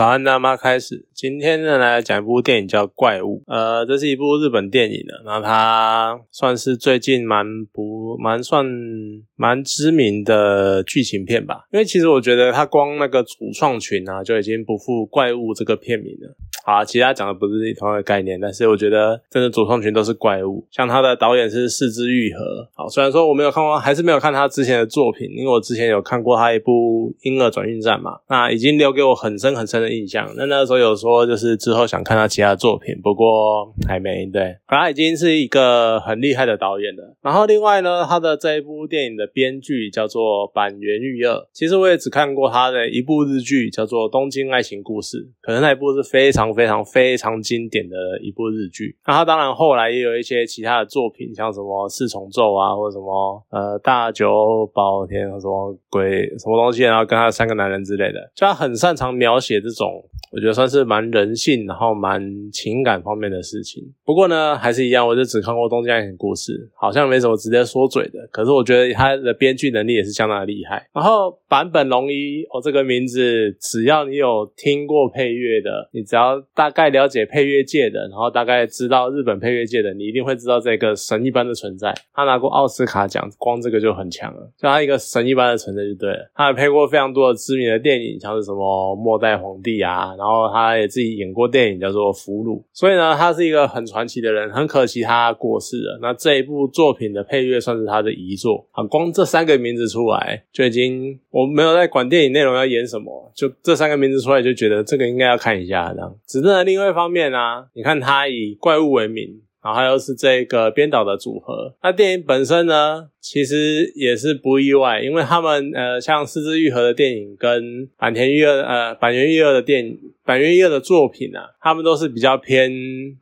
早安，大妈开始。今天呢，来讲一部电影叫《怪物》。呃，这是一部日本电影的，那它算是最近蛮不蛮算蛮知名的剧情片吧。因为其实我觉得它光那个主创群啊，就已经不负《怪物》这个片名了。好，其他讲的不是同样的概念，但是我觉得真的主创群都是怪物。像他的导演是四之愈合。好，虽然说我没有看过，还是没有看他之前的作品，因为我之前有看过他一部《婴儿转运站》嘛，那已经留给我很深很深的印象。那那时候有说就是之后想看他其他作品，不过还没。对，他已经是一个很厉害的导演了。然后另外呢，他的这一部电影的编剧叫做板垣裕二。其实我也只看过他的一部日剧，叫做《东京爱情故事》，可能那一部是非常。非常非常经典的一部日剧，那他当然后来也有一些其他的作品，像什么四重奏啊，或者什么呃大久保田什么鬼什么东西，然后跟他三个男人之类的，就他很擅长描写这种，我觉得算是蛮人性，然后蛮情感方面的事情。不过呢，还是一样，我就只看过《东京爱情故事》，好像没什么直接说嘴的。可是我觉得他的编剧能力也是相当的厉害。然后坂本龙一，哦，这个名字，只要你有听过配乐的，你只要。大概了解配乐界的，然后大概知道日本配乐界的，你一定会知道这个神一般的存在。他拿过奥斯卡奖，光这个就很强了，就他一个神一般的存在就对了。他也配过非常多的知名的电影，像是什么《末代皇帝》啊，然后他也自己演过电影叫做《俘虏》。所以呢，他是一个很传奇的人。很可惜他过世了。那这一部作品的配乐算是他的遗作。啊，光这三个名字出来就已经，我没有在管电影内容要演什么，就这三个名字出来就觉得这个应该要看一下这样。只是另外一方面呢，你看他以怪物为名，然后还有是这个编导的组合，那电影本身呢？其实也是不意外，因为他们呃，像四之愈合的电影跟坂田裕二呃坂元裕二的电影坂元裕二的作品啊，他们都是比较偏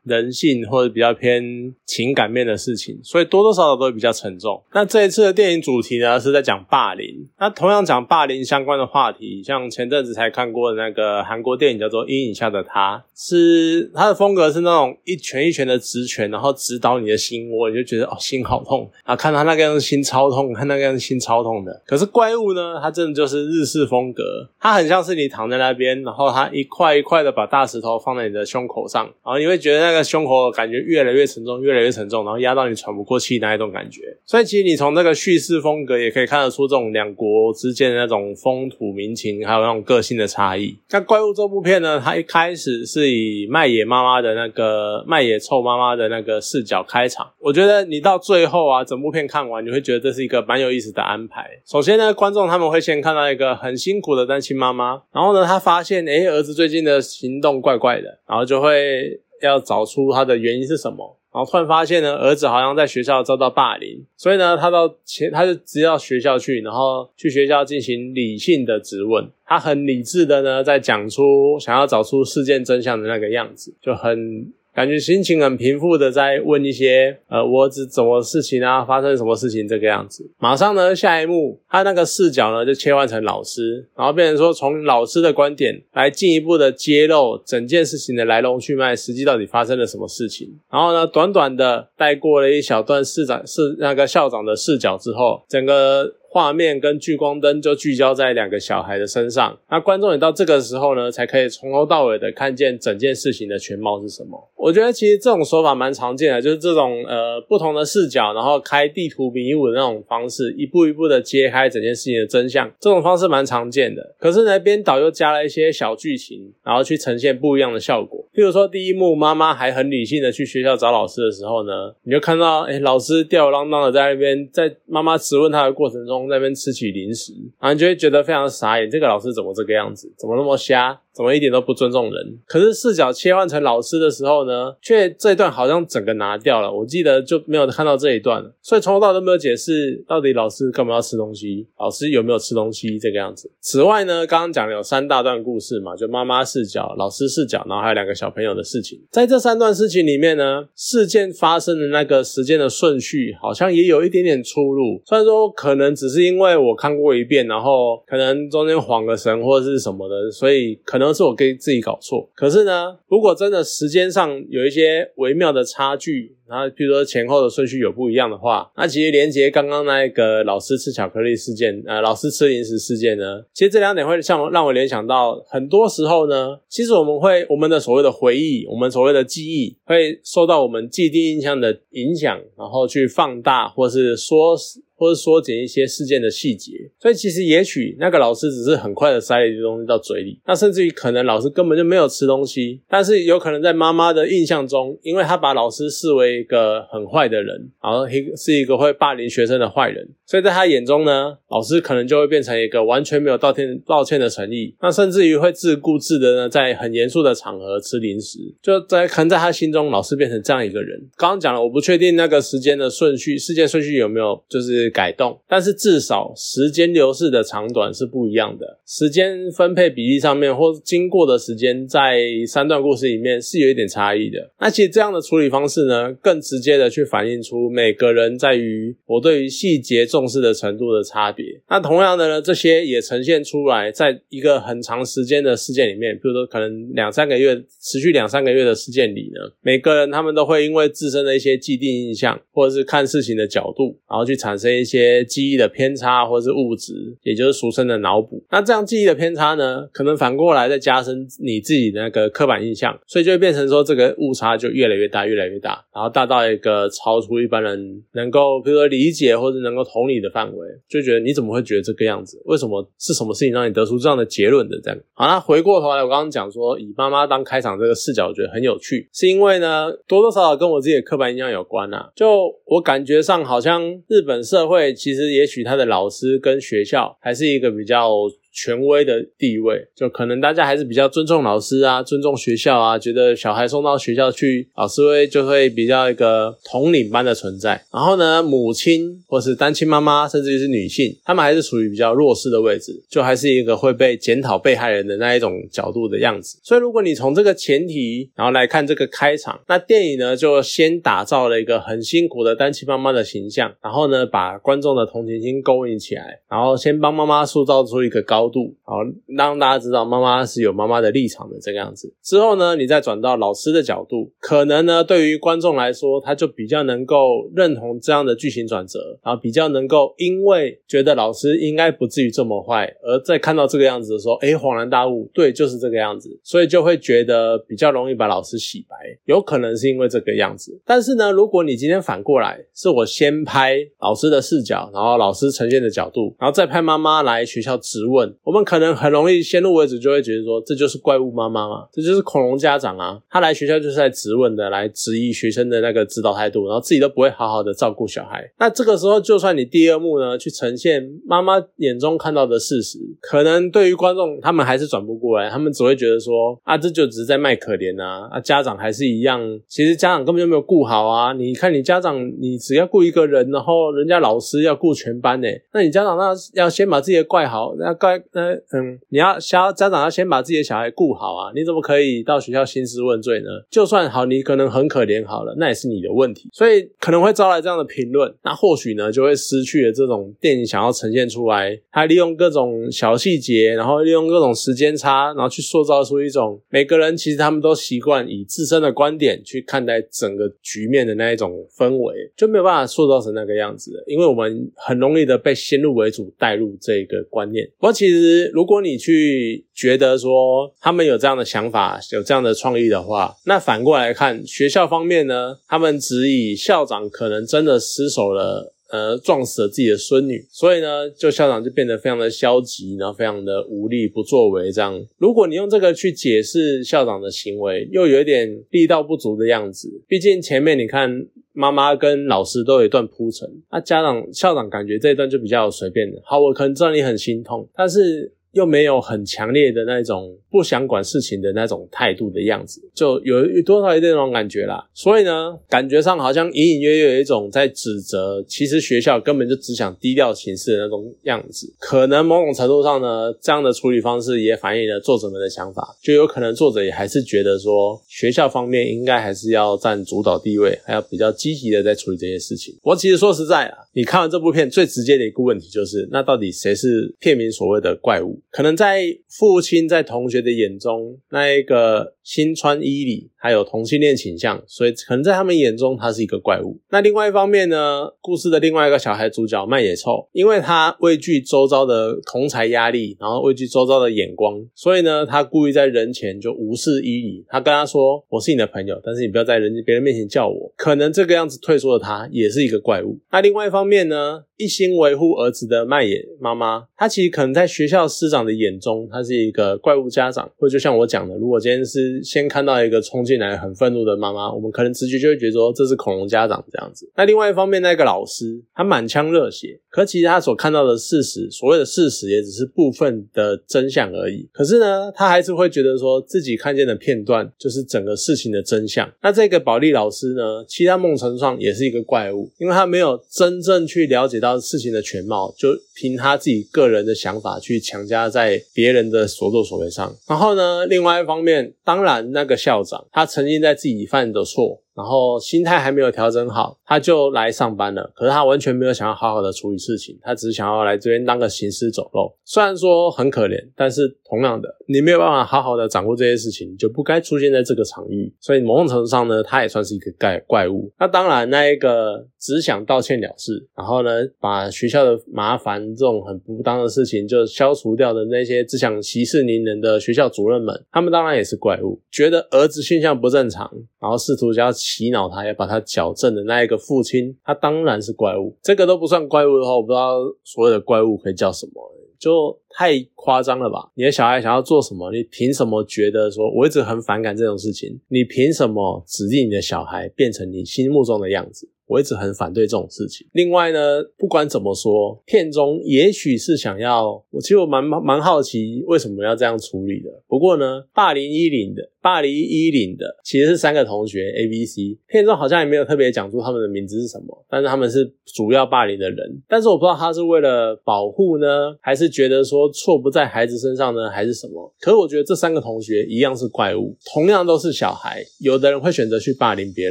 人性或者比较偏情感面的事情，所以多多少少都会比较沉重。那这一次的电影主题呢，是在讲霸凌。那同样讲霸凌相关的话题，像前阵子才看过的那个韩国电影叫做《阴影下的他》，是他的风格是那种一拳一拳的直拳，然后直捣你的心窝，你就觉得哦心好痛啊！看他那个样子。心超痛，看那个样子心超痛的。可是怪物呢？它真的就是日式风格，它很像是你躺在那边，然后它一块一块的把大石头放在你的胸口上，然后你会觉得那个胸口感觉越来越沉重，越来越沉重，然后压到你喘不过气那一种感觉。所以其实你从这个叙事风格也可以看得出这种两国之间的那种风土民情，还有那种个性的差异。那怪物这部片呢，它一开始是以麦野妈妈的那个麦野臭妈妈的那个视角开场。我觉得你到最后啊，整部片看完，你会。觉得这是一个蛮有意思的安排。首先呢，观众他们会先看到一个很辛苦的单亲妈妈，然后呢，他发现哎，儿子最近的行动怪怪的，然后就会要找出他的原因是什么。然后突然发现呢，儿子好像在学校遭到霸凌，所以呢，他到前他就直接到学校去，然后去学校进行理性的质问。他很理智的呢，在讲出想要找出事件真相的那个样子，就很。感觉心情很平复的在问一些，呃，我儿子怎么事情啊，发生什么事情这个样子。马上呢，下一幕，他那个视角呢就切换成老师，然后变成说从老师的观点来进一步的揭露整件事情的来龙去脉，实际到底发生了什么事情。然后呢，短短的带过了一小段市长是那个校长的视角之后，整个。画面跟聚光灯就聚焦在两个小孩的身上，那观众也到这个时候呢，才可以从头到尾的看见整件事情的全貌是什么。我觉得其实这种说法蛮常见的，就是这种呃不同的视角，然后开地图迷雾的那种方式，一步一步的揭开整件事情的真相，这种方式蛮常见的。可是呢，编导又加了一些小剧情，然后去呈现不一样的效果。譬如说第一幕，妈妈还很理性的去学校找老师的时候呢，你就看到哎，老师吊儿郎当的在那边，在妈妈质问他的过程中。在那边吃起零食，然后就会觉得非常傻眼。这个老师怎么这个样子？怎么那么瞎？怎么一点都不尊重人？可是视角切换成老师的时候呢，却这一段好像整个拿掉了。我记得就没有看到这一段了。所以从头到都没有解释到底老师干嘛要吃东西，老师有没有吃东西这个样子。此外呢，刚刚讲了有三大段故事嘛，就妈妈视角、老师视角，然后还有两个小朋友的事情。在这三段事情里面呢，事件发生的那个时间的顺序好像也有一点点出入。虽然说可能只是因为我看过一遍，然后可能中间晃个神或者是什么的，所以可能。能是我给自己搞错。可是呢，如果真的时间上有一些微妙的差距，然后比如说前后的顺序有不一样的话，那其实连接刚刚那一个老师吃巧克力事件，呃，老师吃零食事件呢，其实这两点会像让我联想到，很多时候呢，其实我们会我们的所谓的回忆，我们所谓的记忆，会受到我们既定印象的影响，然后去放大或是缩。或者缩减一些事件的细节，所以其实也许那个老师只是很快的塞了一些东西到嘴里，那甚至于可能老师根本就没有吃东西，但是有可能在妈妈的印象中，因为他把老师视为一个很坏的人，然后一是一个会霸凌学生的坏人，所以在他眼中呢，老师可能就会变成一个完全没有道歉道歉的诚意，那甚至于会自顾自的呢，在很严肃的场合吃零食，就在可能在他心中，老师变成这样一个人。刚刚讲了，我不确定那个时间的顺序，事件顺序有没有就是。改动，但是至少时间流逝的长短是不一样的。时间分配比例上面，或经过的时间，在三段故事里面是有一点差异的。那其实这样的处理方式呢，更直接的去反映出每个人在于我对于细节重视的程度的差别。那同样的呢，这些也呈现出来，在一个很长时间的事件里面，比如说可能两三个月持续两三个月的事件里呢，每个人他们都会因为自身的一些既定印象，或者是看事情的角度，然后去产生。一些记忆的偏差，或者是物质，也就是俗称的脑补。那这样记忆的偏差呢，可能反过来再加深你自己的那个刻板印象，所以就会变成说这个误差就越来越大，越来越大，然后大到一个超出一般人能够，比如说理解或者能够同理的范围，就觉得你怎么会觉得这个样子？为什么是什么事情让你得出这样的结论的？这样好，那回过头来，我刚刚讲说以妈妈当开场这个视角，我觉得很有趣，是因为呢多多少少跟我自己的刻板印象有关啊。就我感觉上好像日本社会其实也许他的老师跟学校还是一个比较。权威的地位，就可能大家还是比较尊重老师啊，尊重学校啊，觉得小孩送到学校去，老师会就会比较一个统领般的存在。然后呢，母亲或是单亲妈妈，甚至于是女性，她们还是处于比较弱势的位置，就还是一个会被检讨被害人的那一种角度的样子。所以，如果你从这个前提，然后来看这个开场，那电影呢就先打造了一个很辛苦的单亲妈妈的形象，然后呢把观众的同情心勾引起来，然后先帮妈妈塑造出一个高度好，让大家知道妈妈是有妈妈的立场的这个样子。之后呢，你再转到老师的角度，可能呢，对于观众来说，他就比较能够认同这样的剧情转折，然后比较能够因为觉得老师应该不至于这么坏，而在看到这个样子的时候，哎，恍然大悟，对，就是这个样子，所以就会觉得比较容易把老师洗白，有可能是因为这个样子。但是呢，如果你今天反过来，是我先拍老师的视角，然后老师呈现的角度，然后再拍妈妈来学校质问。我们可能很容易先入为主，就会觉得说这就是怪物妈妈嘛，这就是恐龙家长啊。他来学校就是在质问的，来质疑学生的那个指导态度，然后自己都不会好好的照顾小孩。那这个时候，就算你第二幕呢去呈现妈妈眼中看到的事实，可能对于观众他们还是转不过来，他们只会觉得说啊，这就只是在卖可怜啊，啊家长还是一样，其实家长根本就没有顾好啊。你看你家长，你只要顾一个人，然后人家老师要顾全班呢，那你家长那要先把自己的怪好，那怪。那嗯，你要先家长要先把自己的小孩顾好啊！你怎么可以到学校兴师问罪呢？就算好，你可能很可怜好了，那也是你的问题，所以可能会招来这样的评论。那或许呢，就会失去了这种电影想要呈现出来，他利用各种小细节，然后利用各种时间差，然后去塑造出一种每个人其实他们都习惯以自身的观点去看待整个局面的那一种氛围，就没有办法塑造成那个样子，因为我们很容易的被先入为主带入这个观念。不过其实。其实如果你去觉得说他们有这样的想法，有这样的创意的话，那反过来看学校方面呢？他们只以校长可能真的失手了，呃，撞死了自己的孙女，所以呢，就校长就变得非常的消极，然后非常的无力不作为。这样，如果你用这个去解释校长的行为，又有一点力道不足的样子。毕竟前面你看妈妈跟老师都有一段铺陈，那家长校长感觉这一段就比较随便的。好，我可能知道你很心痛，但是。又没有很强烈的那种不想管事情的那种态度的样子，就有多少一点那种感觉啦。所以呢，感觉上好像隐隐约约有一种在指责，其实学校根本就只想低调行事的那种样子。可能某种程度上呢，这样的处理方式也反映了作者们的想法，就有可能作者也还是觉得说，学校方面应该还是要占主导地位，还要比较积极的在处理这些事情。我其实说实在啊，你看完这部片最直接的一个问题就是，那到底谁是片名所谓的怪物？可能在父亲在同学的眼中，那一个新川伊里还有同性恋倾向，所以可能在他们眼中他是一个怪物。那另外一方面呢，故事的另外一个小孩主角麦野臭，因为他畏惧周遭的同才压力，然后畏惧周遭的眼光，所以呢，他故意在人前就无视伊里。他跟他说：“我是你的朋友，但是你不要在人别人面前叫我。”可能这个样子退缩的他也是一个怪物。那另外一方面呢，一心维护儿子的麦野妈妈，她其实可能在学校师长的眼中，她是一个怪物家长。或者就像我讲的，如果今天是先看到一个冲进来很愤怒的妈妈，我们可能直觉就会觉得说这是恐龙家长这样子。那另外一方面，那个老师他满腔热血，可其实他所看到的事实，所谓的事实也只是部分的真相而已。可是呢，他还是会觉得说自己看见的片段就是整个事情的真相。那这个保利老师呢，其他梦成创也是一个怪物，因为他没有真正去了解到事情的全貌，就凭他自己个人的想法去强加在别人的所作所为上。然后呢，另外一方面，当然那个校长他曾经在自己犯的错。然后心态还没有调整好，他就来上班了。可是他完全没有想要好好的处理事情，他只是想要来这边当个行尸走肉。虽然说很可怜，但是同样的，你没有办法好好的掌握这些事情，就不该出现在这个场域。所以某种程度上呢，他也算是一个怪怪物。那当然，那一个只想道歉了事，然后呢，把学校的麻烦这种很不当的事情就消除掉的那些只想息事宁人的学校主任们，他们当然也是怪物。觉得儿子现象不正常，然后试图要。洗脑他，要把他矫正的那一个父亲，他当然是怪物。这个都不算怪物的话，我不知道所有的怪物可以叫什么，就太夸张了吧？你的小孩想要做什么？你凭什么觉得说我一直很反感这种事情？你凭什么指定你的小孩变成你心目中的样子？我一直很反对这种事情。另外呢，不管怎么说，片中也许是想要我，其实我蛮蛮好奇为什么要这样处理的。不过呢，霸凌一零的。霸凌一零的其实是三个同学 A、B、C，片中好像也没有特别讲出他们的名字是什么，但是他们是主要霸凌的人。但是我不知道他是为了保护呢，还是觉得说错不在孩子身上呢，还是什么？可是我觉得这三个同学一样是怪物，同样都是小孩。有的人会选择去霸凌别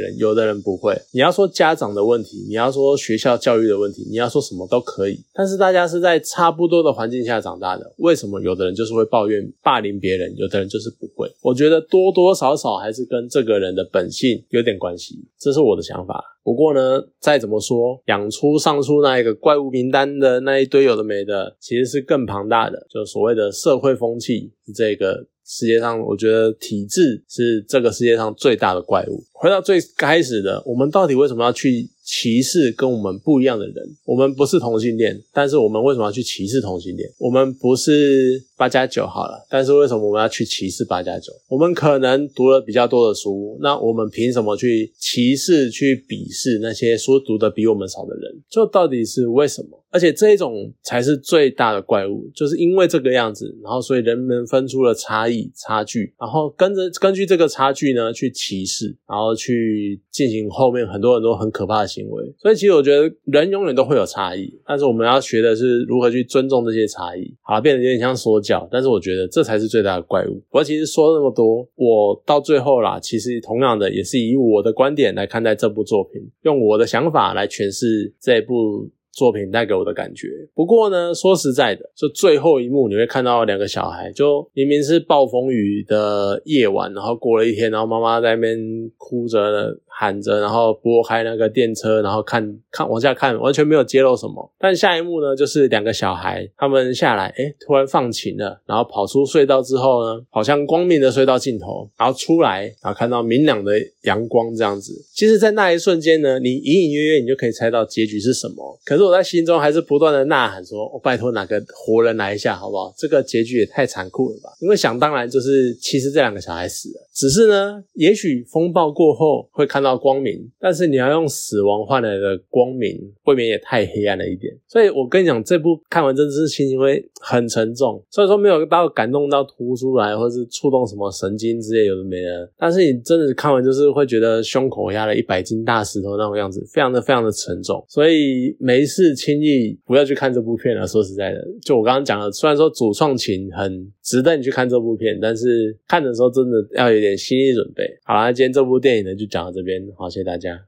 人，有的人不会。你要说家长的问题，你要说学校教育的问题，你要说什么都可以。但是大家是在差不多的环境下长大的，为什么有的人就是会抱怨霸凌别人，有的人就是不会？我觉得多。多多少少还是跟这个人的本性有点关系，这是我的想法。不过呢，再怎么说，养出上述那一个怪物名单的那一堆有的没的，其实是更庞大的，就所谓的社会风气这个世界上，我觉得体制是这个世界上最大的怪物。回到最开始的，我们到底为什么要去歧视跟我们不一样的人？我们不是同性恋，但是我们为什么要去歧视同性恋？我们不是。八加九好了，但是为什么我们要去歧视八加九？我们可能读了比较多的书，那我们凭什么去歧视、去鄙视那些书读的比我们少的人？就到底是为什么？而且这一种才是最大的怪物，就是因为这个样子，然后所以人们分出了差异、差距，然后跟着根据这个差距呢去歧视，然后去进行后面很多很多很可怕的行行为。所以其实我觉得人永远都会有差异，但是我们要学的是如何去尊重这些差异。好，变得有点像说教。但是我觉得这才是最大的怪物。我其实说那么多，我到最后啦，其实同样的也是以我的观点来看待这部作品，用我的想法来诠释这部作品带给我的感觉。不过呢，说实在的，就最后一幕你会看到两个小孩，就明明是暴风雨的夜晚，然后过了一天，然后妈妈在那边哭着。喊着，然后拨开那个电车，然后看看往下看，完全没有揭露什么。但下一幕呢，就是两个小孩他们下来，哎，突然放晴了，然后跑出隧道之后呢，好像光明的隧道尽头，然后出来，然后看到明亮的阳光这样子。其实，在那一瞬间呢，你隐隐约约你就可以猜到结局是什么。可是我在心中还是不断的呐喊说：“我拜托哪个活人来一下，好不好？这个结局也太残酷了吧！”因为想当然就是，其实这两个小孩死了，只是呢，也许风暴过后会看到。到光明，但是你要用死亡换来的光明，未免也太黑暗了一点。所以我跟你讲，这部看完真的是心情会很沉重。所以说没有到感动到哭出来，或是触动什么神经之类有的没的。但是你真的看完就是会觉得胸口压了一百斤大石头那种样子，非常的非常的沉重。所以没事轻易不要去看这部片了。说实在的，就我刚刚讲的，虽然说主创情很值得你去看这部片，但是看的时候真的要有点心理准备。好啦，今天这部电影呢就讲到这边。好，谢谢大家。